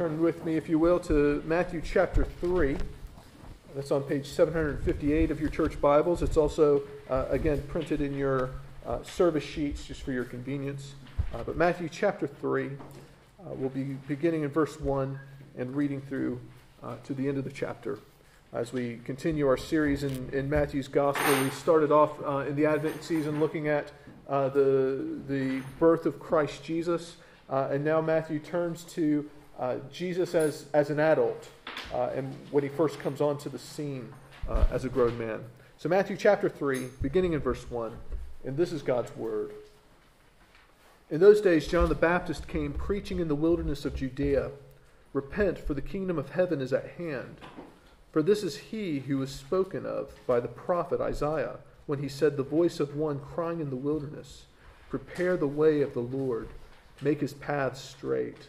Turn with me, if you will, to Matthew chapter 3. That's on page 758 of your church Bibles. It's also, uh, again, printed in your uh, service sheets just for your convenience. Uh, but Matthew chapter 3, uh, we'll be beginning in verse 1 and reading through uh, to the end of the chapter. As we continue our series in, in Matthew's Gospel, we started off uh, in the Advent season looking at the, the birth of Christ Jesus. and now Matthew turns to uh, Jesus as, as an adult uh, and when he first comes onto the scene uh, as a grown man. So, Matthew chapter 3, beginning in verse 1, and this is God's word. In those days, John the Baptist came preaching in the wilderness of Judea Repent, for the kingdom of heaven is at hand. For this is he who was spoken of by the prophet Isaiah when he said, The voice of one crying in the wilderness, Prepare the way of the Lord, make his paths straight.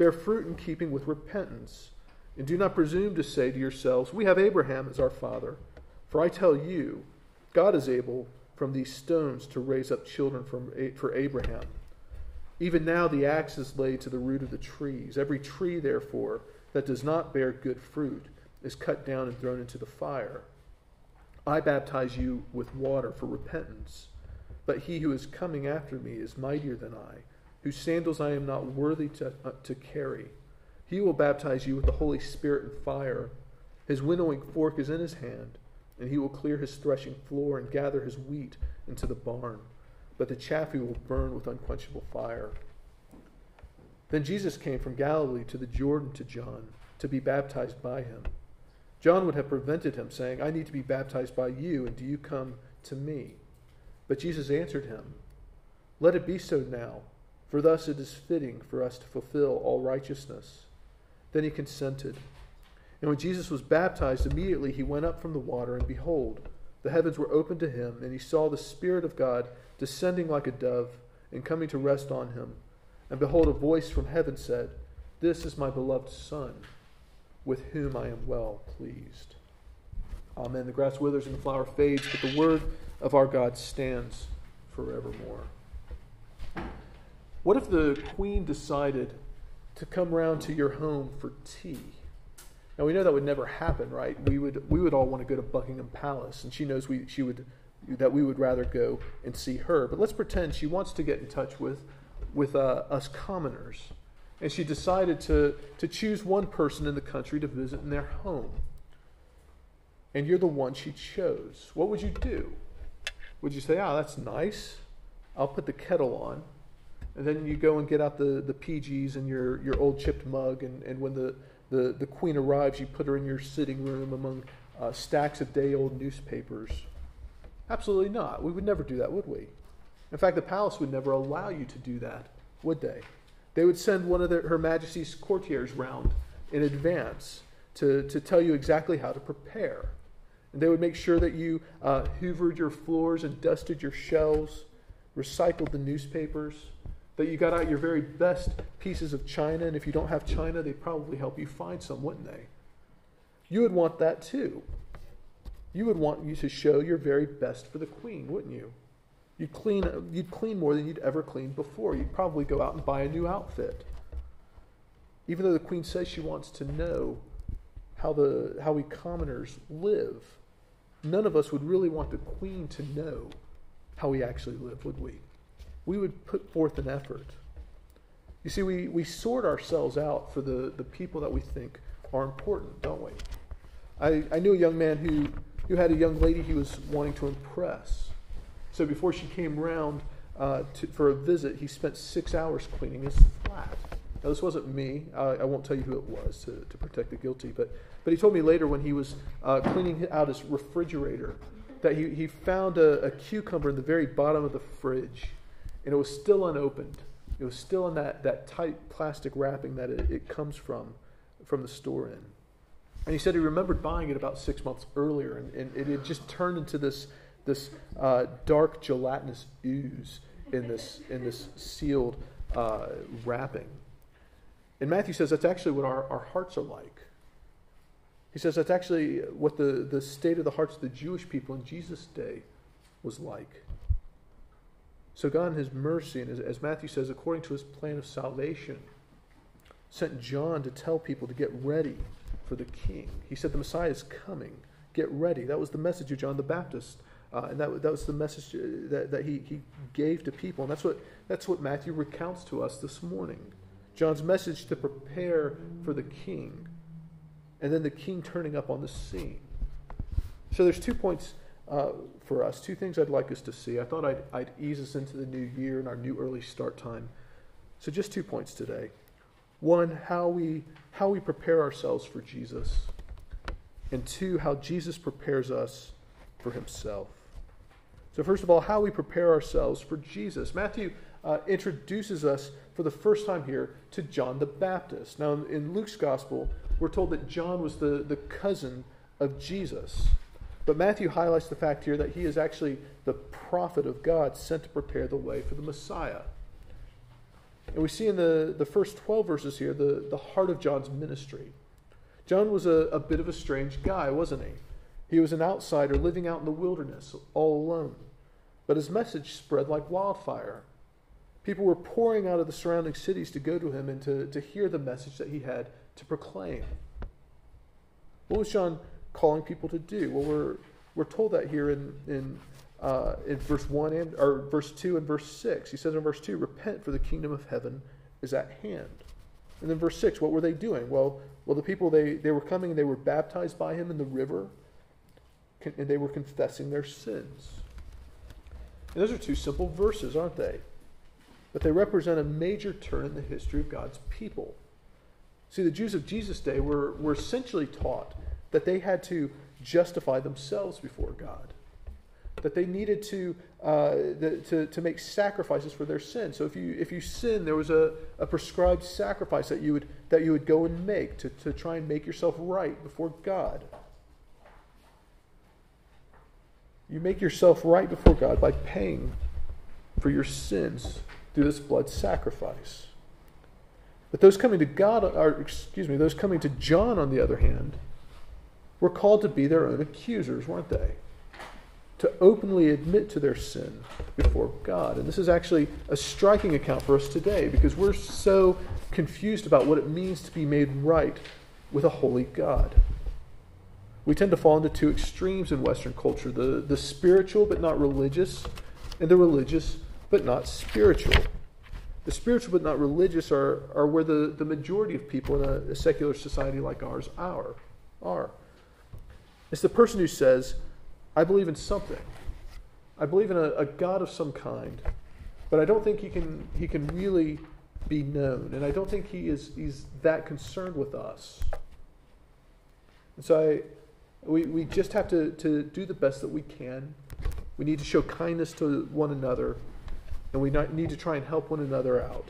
Bear fruit in keeping with repentance. And do not presume to say to yourselves, We have Abraham as our father. For I tell you, God is able from these stones to raise up children for Abraham. Even now the axe is laid to the root of the trees. Every tree, therefore, that does not bear good fruit is cut down and thrown into the fire. I baptize you with water for repentance, but he who is coming after me is mightier than I whose sandals I am not worthy to, uh, to carry. He will baptize you with the Holy Spirit and fire. His winnowing fork is in his hand, and he will clear his threshing floor and gather his wheat into the barn. But the chaff he will burn with unquenchable fire. Then Jesus came from Galilee to the Jordan to John to be baptized by him. John would have prevented him, saying, I need to be baptized by you, and do you come to me? But Jesus answered him, Let it be so now for thus it is fitting for us to fulfill all righteousness. Then he consented. And when Jesus was baptized, immediately he went up from the water, and behold, the heavens were opened to him, and he saw the Spirit of God descending like a dove and coming to rest on him. And behold, a voice from heaven said, This is my beloved Son, with whom I am well pleased. Amen. The grass withers and the flower fades, but the word of our God stands forevermore. What if the queen decided to come round to your home for tea? Now we know that would never happen, right? We would we would all want to go to Buckingham Palace, and she knows we she would that we would rather go and see her. But let's pretend she wants to get in touch with with uh, us commoners, and she decided to to choose one person in the country to visit in their home. And you're the one she chose. What would you do? Would you say, "Ah, oh, that's nice. I'll put the kettle on." And then you go and get out the, the PGs and your, your old chipped mug, and, and when the, the, the queen arrives, you put her in your sitting room among uh, stacks of day old newspapers. Absolutely not. We would never do that, would we? In fact, the palace would never allow you to do that, would they? They would send one of the, Her Majesty's courtiers round in advance to, to tell you exactly how to prepare. And they would make sure that you uh, hoovered your floors and dusted your shelves, recycled the newspapers, that you got out your very best pieces of china, and if you don't have china, they'd probably help you find some, wouldn't they? You would want that too. You would want you to show your very best for the queen, wouldn't you? You'd clean, you'd clean more than you'd ever cleaned before. You'd probably go out and buy a new outfit. Even though the queen says she wants to know how, the, how we commoners live, none of us would really want the queen to know how we actually live, would we? We would put forth an effort. You see, we, we sort ourselves out for the, the people that we think are important, don't we? I, I knew a young man who, who had a young lady he was wanting to impress. So before she came round uh, to, for a visit, he spent six hours cleaning his flat. Now, this wasn't me. I, I won't tell you who it was to, to protect the guilty. But, but he told me later when he was uh, cleaning out his refrigerator that he, he found a, a cucumber in the very bottom of the fridge and it was still unopened. It was still in that, that tight plastic wrapping that it, it comes from from the store in. And he said he remembered buying it about six months earlier, and, and it had just turned into this, this uh, dark gelatinous ooze in this, in this sealed uh, wrapping. And Matthew says that's actually what our, our hearts are like. He says that's actually what the, the state of the hearts of the Jewish people in Jesus' day was like. So God, in His mercy, and as, Matthew says, according to His plan of salvation, sent John to tell people to get ready for the King. He said the Messiah is coming. Get ready. That was the message of John the Baptist. Uh, and that, that was the message uh, that, that he, he gave to people. And that's what, that's what Matthew recounts to us this morning. John's message to prepare for the king, and then the king turning up on the scene. So there's two points uh, for us, two things I'd like us to see. I thought I'd, I'd ease us into the new year and our new early start time. So just two points today. One, how we, how we prepare ourselves for Jesus, and two, how Jesus prepares us for himself. So, first of all, how we prepare ourselves for Jesus. Matthew uh, introduces us for the first time here to John the Baptist. Now, in Luke's gospel, we're told that John was the, the cousin of Jesus. But Matthew highlights the fact here that he is actually the prophet of God sent to prepare the way for the Messiah. And we see in the, the first 12 verses here the, the heart of John's ministry. John was a, a bit of a strange guy, wasn't he? He was an outsider living out in the wilderness all alone. But his message spread like wildfire. People were pouring out of the surrounding cities to go to him and to, to hear the message that he had to proclaim. What was John calling people to do? Well, we're, we're told that here in, in, uh, in verse 1 and or verse 2 and verse 6. He says in verse 2, Repent, for the kingdom of heaven is at hand. And then verse 6, what were they doing? Well, well the people, they, they were coming and they were baptized by him in the river and they were confessing their sins. And those are two simple verses, aren't they? But they represent a major turn in the history of God's people. See, the Jews of Jesus' day were, were essentially taught that they had to justify themselves before God, that they needed to, uh, the, to, to make sacrifices for their sin. So if you, if you sin, there was a, a prescribed sacrifice that you would, that you would go and make to, to try and make yourself right before God. You make yourself right before God by paying for your sins through this blood sacrifice. But those coming to God, or excuse me, those coming to John, on the other hand, were called to be their own accusers, weren't they? To openly admit to their sin before God. And this is actually a striking account for us today because we're so confused about what it means to be made right with a holy God we tend to fall into two extremes in Western culture the, the spiritual but not religious, and the religious but not spiritual. The spiritual but not religious are, are where the, the majority of people in a, a secular society like ours are, are. It's the person who says, I believe in something. I believe in a, a God of some kind, but I don't think he can, he can really be known, and I don't think he is he's that concerned with us. And so I, we, we just have to, to do the best that we can. We need to show kindness to one another, and we need to try and help one another out.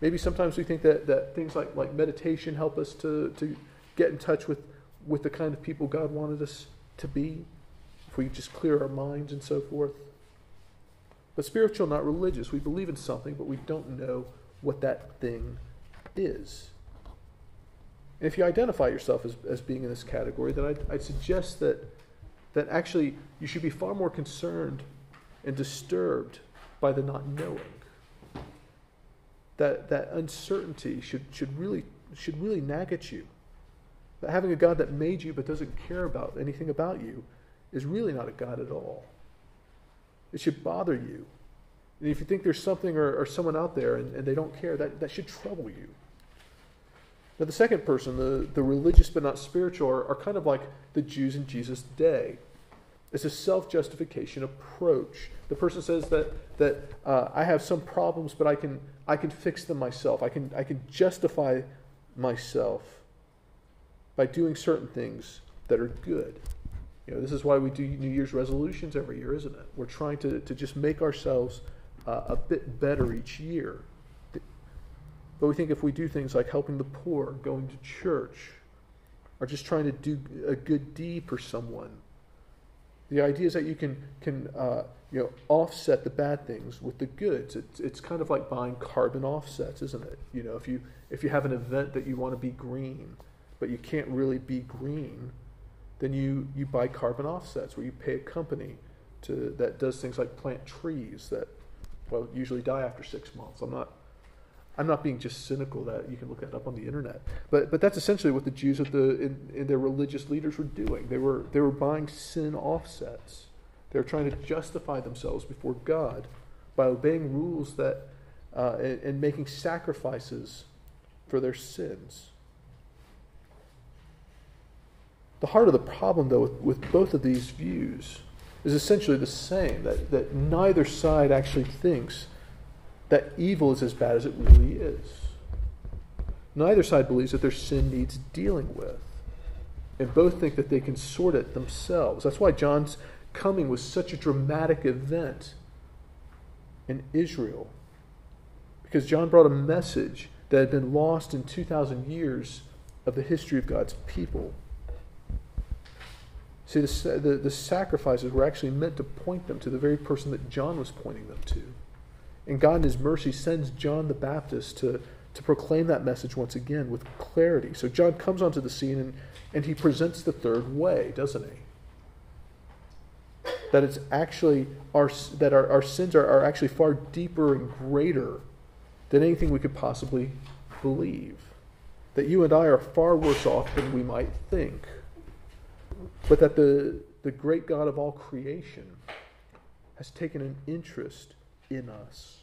Maybe sometimes we think that, that things like, like meditation help us to, to get in touch with, with the kind of people God wanted us to be, if we just clear our minds and so forth. But spiritual, not religious. We believe in something, but we don't know what that thing is. And if you identify yourself as, as being in this category, then I'd, I'd suggest that, that actually you should be far more concerned and disturbed by the not knowing. That, that uncertainty should, should, really, should really nag at you. That having a God that made you but doesn't care about anything about you is really not a God at all. It should bother you. And if you think there's something or, or someone out there and, and they don't care, that, that should trouble you. Now, the second person, the, the religious but not spiritual, are, are kind of like the Jews in Jesus' day. It's a self justification approach. The person says that, that uh, I have some problems, but I can, I can fix them myself. I can, I can justify myself by doing certain things that are good. You know, this is why we do New Year's resolutions every year, isn't it? We're trying to, to just make ourselves uh, a bit better each year. But we think if we do things like helping the poor, going to church, or just trying to do a good deed for someone, the idea is that you can, can uh, you know, offset the bad things with the goods. It's, it's kind of like buying carbon offsets, isn't it? You know, if you, if you have an event that you want to be green, but you can't really be green, then you, you buy carbon offsets where you pay a company to, that does things like plant trees that, well, usually die after six months. I'm not I'm not being just cynical that you can look that up on the internet. But, but that's essentially what the Jews of the, in, in their religious leaders were doing. They were, they were buying sin offsets. They were trying to justify themselves before God by obeying rules that, uh, and, and making sacrifices for their sins. The heart of the problem, though, with, with both of these views is essentially the same that, that neither side actually thinks that evil is as bad as it really is. Neither side believes that their sin needs dealing with. And both think that they can sort it themselves. That's why John's coming was such a dramatic event in Israel. Because John brought a message that had been lost in 2,000 years of the history of God's people. See, the, the, the, sacrifices were actually meant to point them to the very person that John was pointing them to. And God, in His mercy, sends John the Baptist to, to proclaim that message once again with clarity. So John comes onto the scene and, and he presents the third way, doesn't he? That it's actually our, that our, our sins are, are actually far deeper and greater than anything we could possibly believe. That you and I are far worse off than we might think. But that the, the great God of all creation has taken an interest in us.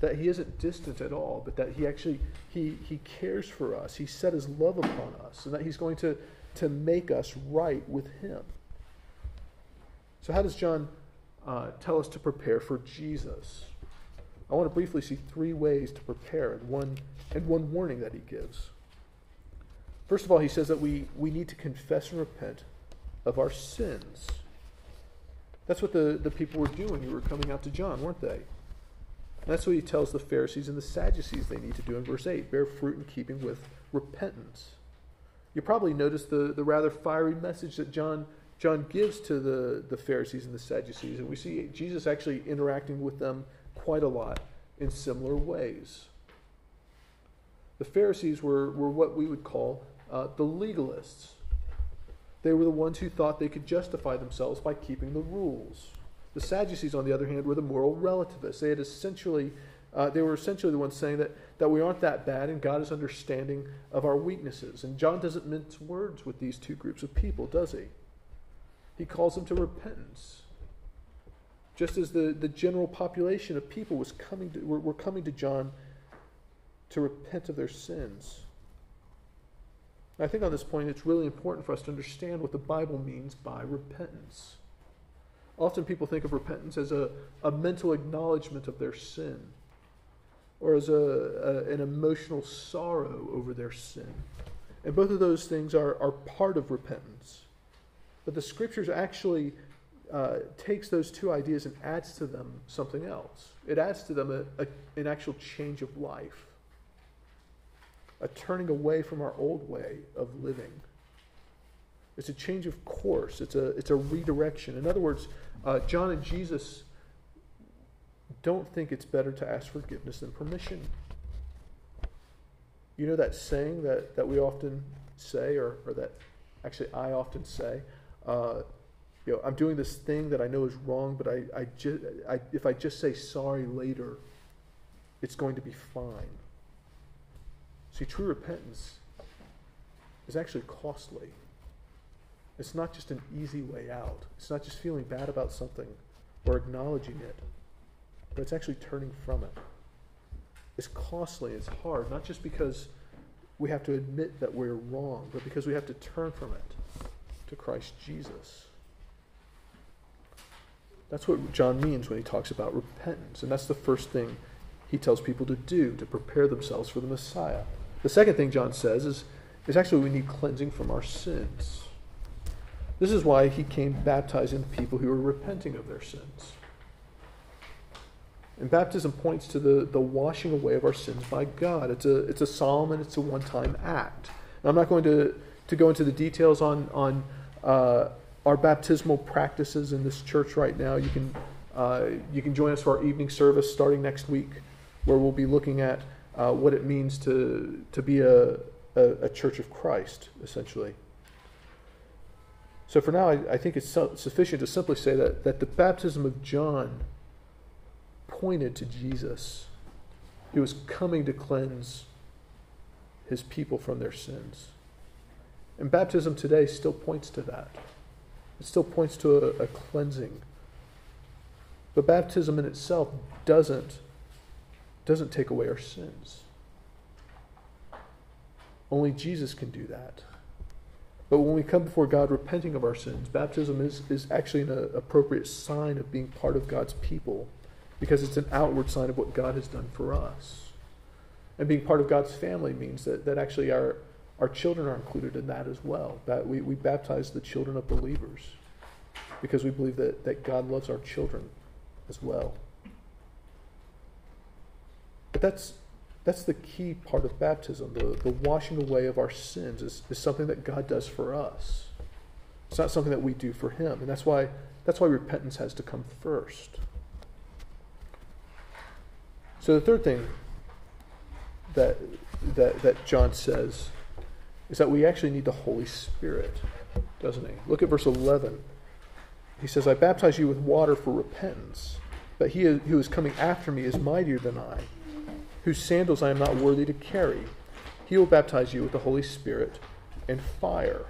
That he isn't distant at all, but that he actually he he cares for us. He set his love upon us, and that he's going to, to make us right with him. So how does John uh, tell us to prepare for Jesus? I want to briefly see three ways to prepare and one and one warning that he gives. First of all, he says that we, we need to confess and repent of our sins. That's what the, the people were doing who were coming out to John, weren't they? And that's what he tells the Pharisees and the Sadducees they need to do in verse 8 bear fruit in keeping with repentance. You probably noticed the, the rather fiery message that John, John gives to the, the Pharisees and the Sadducees. And we see Jesus actually interacting with them quite a lot in similar ways. The Pharisees were, were what we would call uh, the legalists. They were the ones who thought they could justify themselves by keeping the rules. The Sadducees, on the other hand, were the moral relativists. They had essentially, uh, they were essentially the ones saying that, that we aren't that bad and God is understanding of our weaknesses. And John doesn't mince words with these two groups of people, does he? He calls them to repentance. Just as the, the general population of people was coming to, were, were coming to John to repent of their sins. I think on this point it's really important for us to understand what the Bible means by repentance. Often people think of repentance as a, a mental acknowledgement of their sin or as a, a, an emotional sorrow over their sin. And both of those things are, are part of repentance. But the scriptures actually uh, takes those two ideas and adds to them something else. It adds to them a, a, an actual change of life a turning away from our old way of living. It's a change of course. It's a, it's a redirection. In other words, uh, John and Jesus don't think it's better to ask forgiveness than permission. You know that saying that, that we often say, or, or that actually I often say, uh, you know, I'm doing this thing that I know is wrong, but I, I, ju- I, if I just say sorry later, it's going to be fine. See, true repentance is actually costly. It's not just an easy way out, it's not just feeling bad about something or acknowledging it, but it's actually turning from it. It's costly, it's hard, not just because we have to admit that we're wrong, but because we have to turn from it to Christ Jesus. That's what John means when he talks about repentance. And that's the first thing he tells people to do to prepare themselves for the Messiah. The second thing John says is, is actually we need cleansing from our sins. This is why he came baptizing people who were repenting of their sins. And baptism points to the, the washing away of our sins by God. It's a, it's a solemn and it's a one time act. And I'm not going to, to go into the details on, on uh, our baptismal practices in this church right now. You can, uh, you can join us for our evening service starting next week, where we'll be looking at uh, what it means to, to be a, a, a, church of Christ, essentially. So for now, I, I think it's sufficient to simply say that, that the baptism of John pointed to Jesus. He was coming to cleanse his people from their sins. And baptism today still points to that. It still points to a, a cleansing. But baptism in itself doesn't, doesn't take away our sins. Only Jesus can do that. But when we come before God repenting of our sins, baptism is, is actually an uh, appropriate sign of being part of God's people because it's an outward sign of what God has done for us. And being part of God's family means that, that actually our, our children are included in that as well. That we, we baptize the children of believers because we believe that, that God loves our children as well. But that's, that's the key part of baptism. The, the washing away of our sins is, is something that God does for us. It's not something that we do for Him. And that's why, that's why repentance has to come first. So the third thing that, that, that John says is that we actually need the Holy Spirit, doesn't he? Look at verse 11. He says, I baptize you with water for repentance, but he who is coming after me is mightier than I, whose sandals I am not worthy to carry. He will baptize you with the Holy Spirit and fire.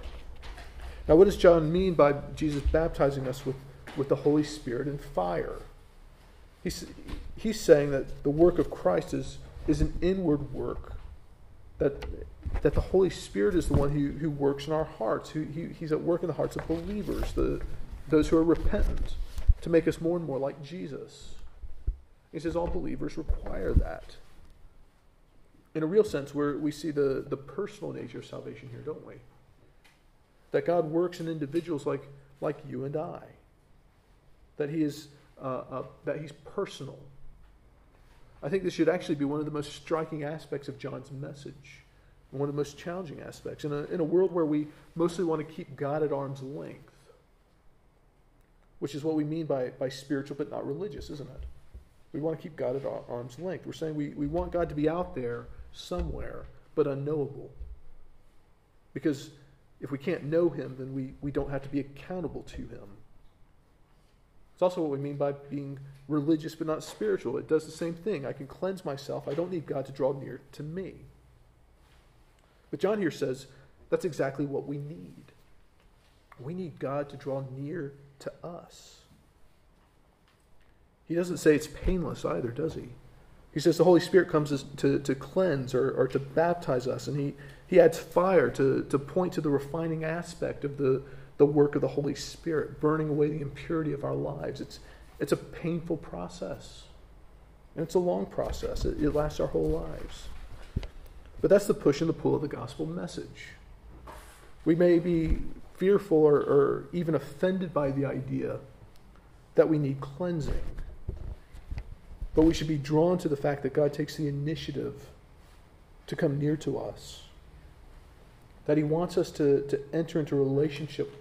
Now, what does John mean by Jesus baptizing us with, with the Holy Spirit and fire? He's, he's saying that the work of Christ is, is an inward work, that, that the Holy Spirit is the one who, who works in our hearts, who, he, he's at work in the hearts of believers, the, those who are repentant, to make us more and more like Jesus. He says all believers require that. In a real sense, where we see the, the personal nature of salvation here, don't we? That God works in individuals like, like you and I. That He is uh, uh, that He's personal. I think this should actually be one of the most striking aspects of John's message, one of the most challenging aspects. In a, in a world where we mostly want to keep God at arm's length, which is what we mean by, by spiritual but not religious, isn't it? We want to keep God at arm's length. We're saying we, we want God to be out there somewhere, but unknowable. Because if we can't know Him, then we, we don't have to be accountable to Him. It's also what we mean by being religious but not spiritual. It does the same thing. I can cleanse myself, I don't need God to draw near to me. But John here says that's exactly what we need. We need God to draw near to us. He doesn't say it's painless either, does he? He says the Holy Spirit comes to, to cleanse or, or to baptize us, and he, he adds fire to, to point to the refining aspect of the, the work of the Holy Spirit, burning away the impurity of our lives. It's, it's a painful process, and it's a long process. It, it lasts our whole lives. But that's the push and the pull of the gospel message. We may be fearful or, or even offended by the idea that we need cleansing. But we should be drawn to the fact that God takes the initiative to come near to us. That He wants us to, to enter into relationship,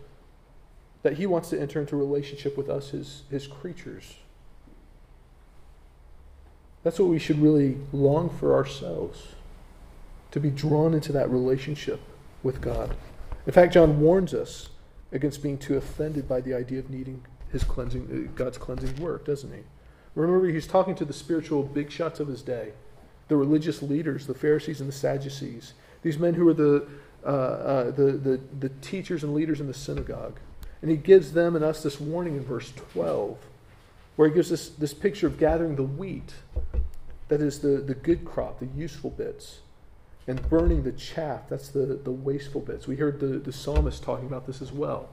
that He wants to enter into relationship with us, His, his creatures. That's what we should really long for ourselves to be drawn into that relationship with God. In fact, John warns us against being too offended by the idea of needing his cleansing, uh, God's cleansing work, doesn't he? Remember, he's talking to the spiritual big shots of his day, the religious leaders, the Pharisees and the Sadducees, these men who were the, uh, uh, the, the, the teachers and leaders in the synagogue. And he gives them and us this warning in verse 12, where he gives us this picture of gathering the wheat, that is the, the good crop, the useful bits, and burning the chaff. That's the, the wasteful bits. We heard the, the psalmist talking about this as well.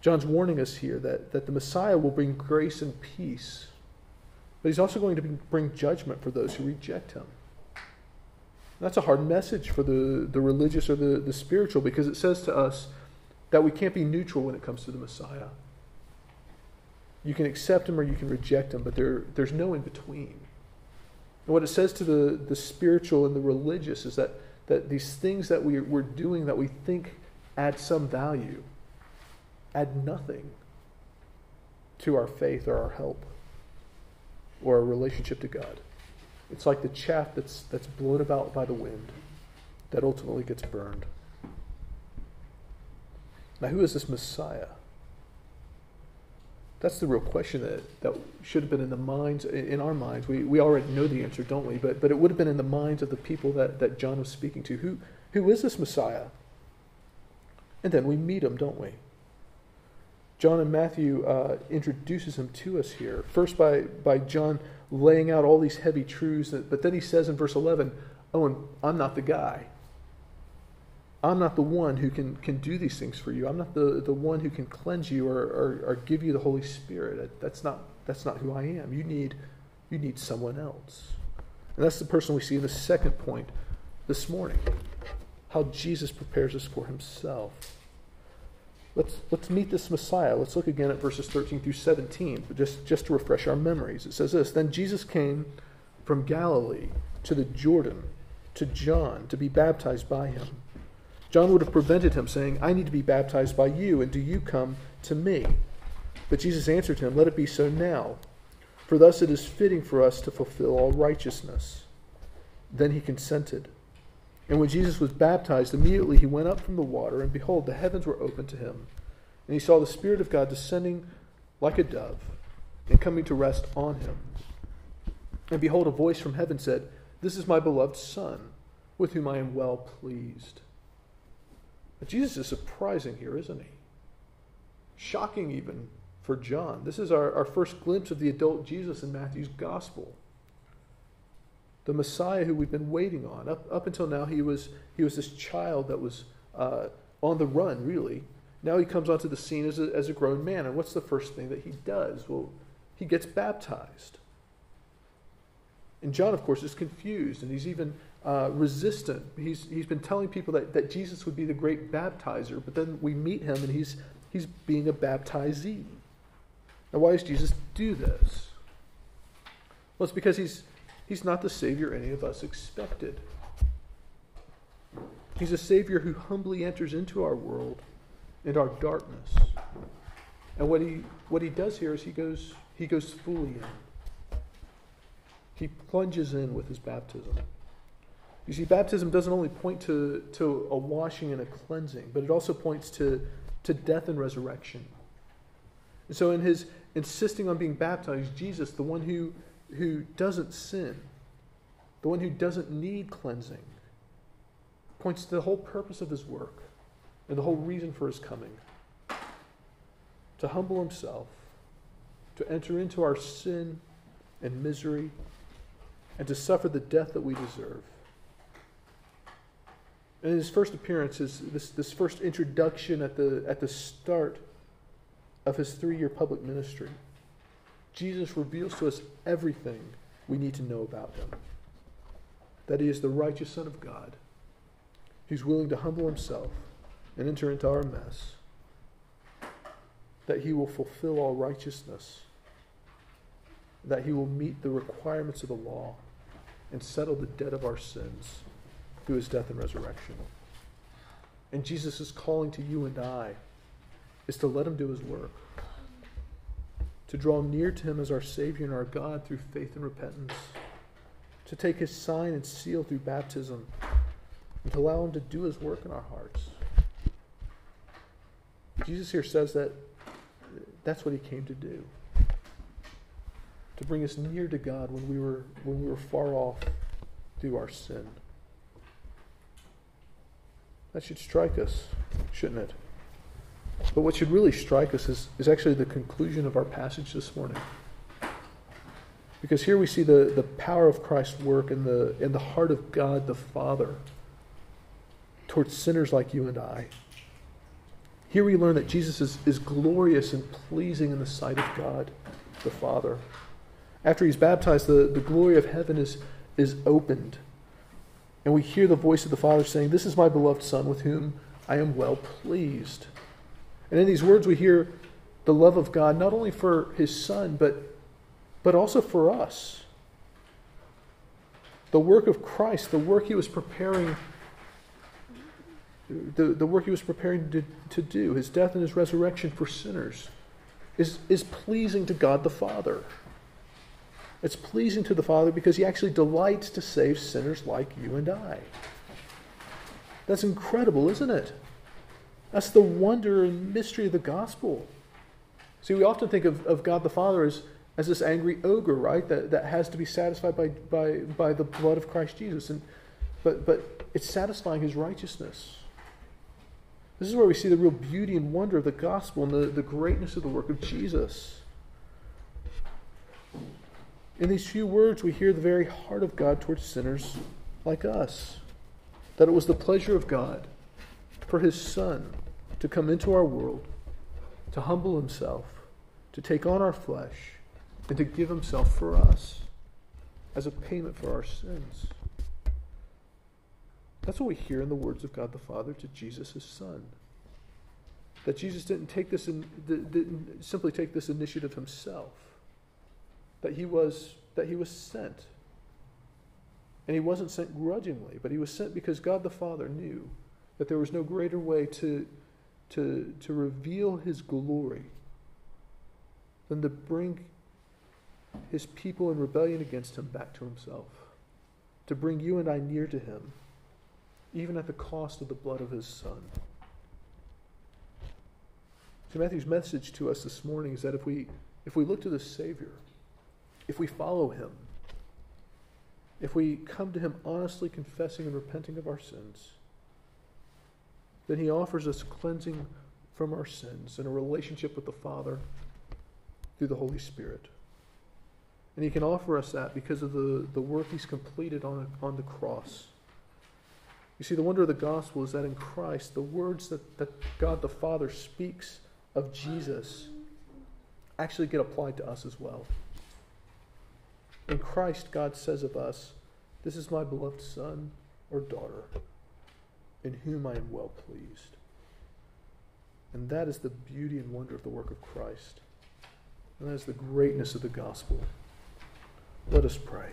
John's warning us here that, that the Messiah will bring grace and peace, but he's also going to bring judgment for those who reject him. that's a hard message for the, the religious or the, the spiritual because it says to us that we can't be neutral when it comes to the Messiah. You can accept him or you can reject him, but there, there's no in between. And what it says to the, the spiritual and the religious is that, that these things that we, we're doing that we think add some value add nothing to our faith or our help or our relationship to God. It's like the chaff that's, that's blown about by the wind that ultimately gets burned. Now, who is this Messiah? That's the real question that, that should have been in the minds, in our minds. We, we already know the answer, don't we? But, but it would have been in the minds of the people that, that John was speaking to. Who, who is this Messiah? And then we meet him, don't we? John and Matthew uh, introduces him to us here. First by, by John laying out all these heavy truths, but then he says in verse 11, Oh, and I'm not the guy. I'm not the one who can, can do these things for you. I'm not the, the one who can cleanse you or, or, or give you the Holy Spirit. That's not, that's not who I am. You need, you need someone else. And that's the person we see in the second point this morning how Jesus prepares us for himself. Let's, let's meet this Messiah. Let's look again at verses 13 through 17, just, just to refresh our memories. It says this Then Jesus came from Galilee to the Jordan to John to be baptized by him. John would have prevented him, saying, I need to be baptized by you, and do you come to me? But Jesus answered him, Let it be so now, for thus it is fitting for us to fulfill all righteousness. Then he consented. And when Jesus was baptized, immediately he went up from the water, and behold, the heavens were opened to him. And he saw the Spirit of God descending like a dove and coming to rest on him. And behold, a voice from heaven said, This is my beloved Son, with whom I am well pleased. But Jesus is surprising here, isn't he? Shocking even for John. This is our, our first glimpse of the adult Jesus in Matthew's gospel the Messiah who we've been waiting on. Up, up until now, he was, he was this child that was uh, on the run, really. Now he comes onto the scene as a, as a grown man. And what's the first thing that he does? Well, he gets baptized. And John, of course, is confused and he's even uh, resistant. He's, he's been telling people that, that Jesus would be the great baptizer, but then we meet him and he's, he's being a baptizee. Now, why does Jesus do this? Well, it's because he's, He's not the Savior any of us expected. He's a Savior who humbly enters into our world and our darkness. And what he, what he does here is he goes, he goes fully in. He plunges in with his baptism. You see, baptism doesn't only point to, to a washing and a cleansing, but it also points to, to death and resurrection. And so, in his insisting on being baptized, Jesus, the one who who doesn't sin, the one who doesn't need cleansing, points to the whole purpose of his work and the whole reason for his coming to humble himself, to enter into our sin and misery, and to suffer the death that we deserve. And his first appearance is this, this first introduction at the, at the start of his three year public ministry. Jesus reveals to us everything we need to know about him. That he is the righteous Son of God. He's willing to humble himself and enter into our mess. That he will fulfill all righteousness. That he will meet the requirements of the law and settle the debt of our sins through his death and resurrection. And Jesus calling to you and I is to let him do his work to draw near to him as our Savior and our God through faith and repentance, to take his sign and seal through baptism, and to allow him to do his work in our hearts. Jesus here says that that's what he came to do. To bring us near to God when we were when we were far off through our sin. That should strike us, shouldn't it? But what should really strike us is, is actually the conclusion of our passage this morning. Because here we see the, the power of Christ's work in the, in the heart of God the Father towards sinners like you and I. Here we learn that Jesus is, is glorious and pleasing in the sight of God the Father. After he's baptized, the, the glory of heaven is, is opened. And we hear the voice of the Father saying, This is my beloved Son with whom I am well pleased. And in these words, we hear the love of God, not only for his son, but, but also for us. The work of Christ, the work he was preparing, the, the work he was preparing to, to do, his death and his resurrection for sinners, is, is pleasing to God the Father. It's pleasing to the Father because he actually delights to save sinners like you and I. That's incredible, isn't it? That's the wonder and mystery of the gospel. See, we often think of, of God the Father as, as this angry ogre, right? That, that has to be satisfied by, by, by the blood of Christ Jesus. And, but, but it's satisfying his righteousness. This is where we see the real beauty and wonder of the gospel and the, the greatness of the work of Jesus. In these few words, we hear the very heart of God towards sinners like us. That it was the pleasure of God for his Son to come into our world, to humble himself, to take on our flesh, and to give himself for us as a payment for our sins. That's what we hear in the words of God the Father to Jesus, his Son. That Jesus didn't take this in, didn't simply take this initiative himself. That he was that he was sent. And he wasn't sent grudgingly, but he was sent because God the Father knew that there was no greater way to, to, to reveal his glory than to bring his people in rebellion against him back to himself, to bring you and I near to him, even at the cost of the blood of his Son. So Matthew's message to us this morning is that if we if we look to the Savior, if we follow him, if we come to him honestly confessing and repenting of our sins, then he offers us cleansing from our sins and a relationship with the Father through the Holy Spirit. And he can offer us that because of the, the work he's completed on, on the cross. You see, the wonder of the gospel is that in Christ, the words that, that God the Father speaks of Jesus actually get applied to us as well. In Christ, God says of us, This is my beloved Son or daughter, in whom I am well pleased. And that is the beauty and wonder of the work of Christ. And that is the greatness of the gospel. Let us pray.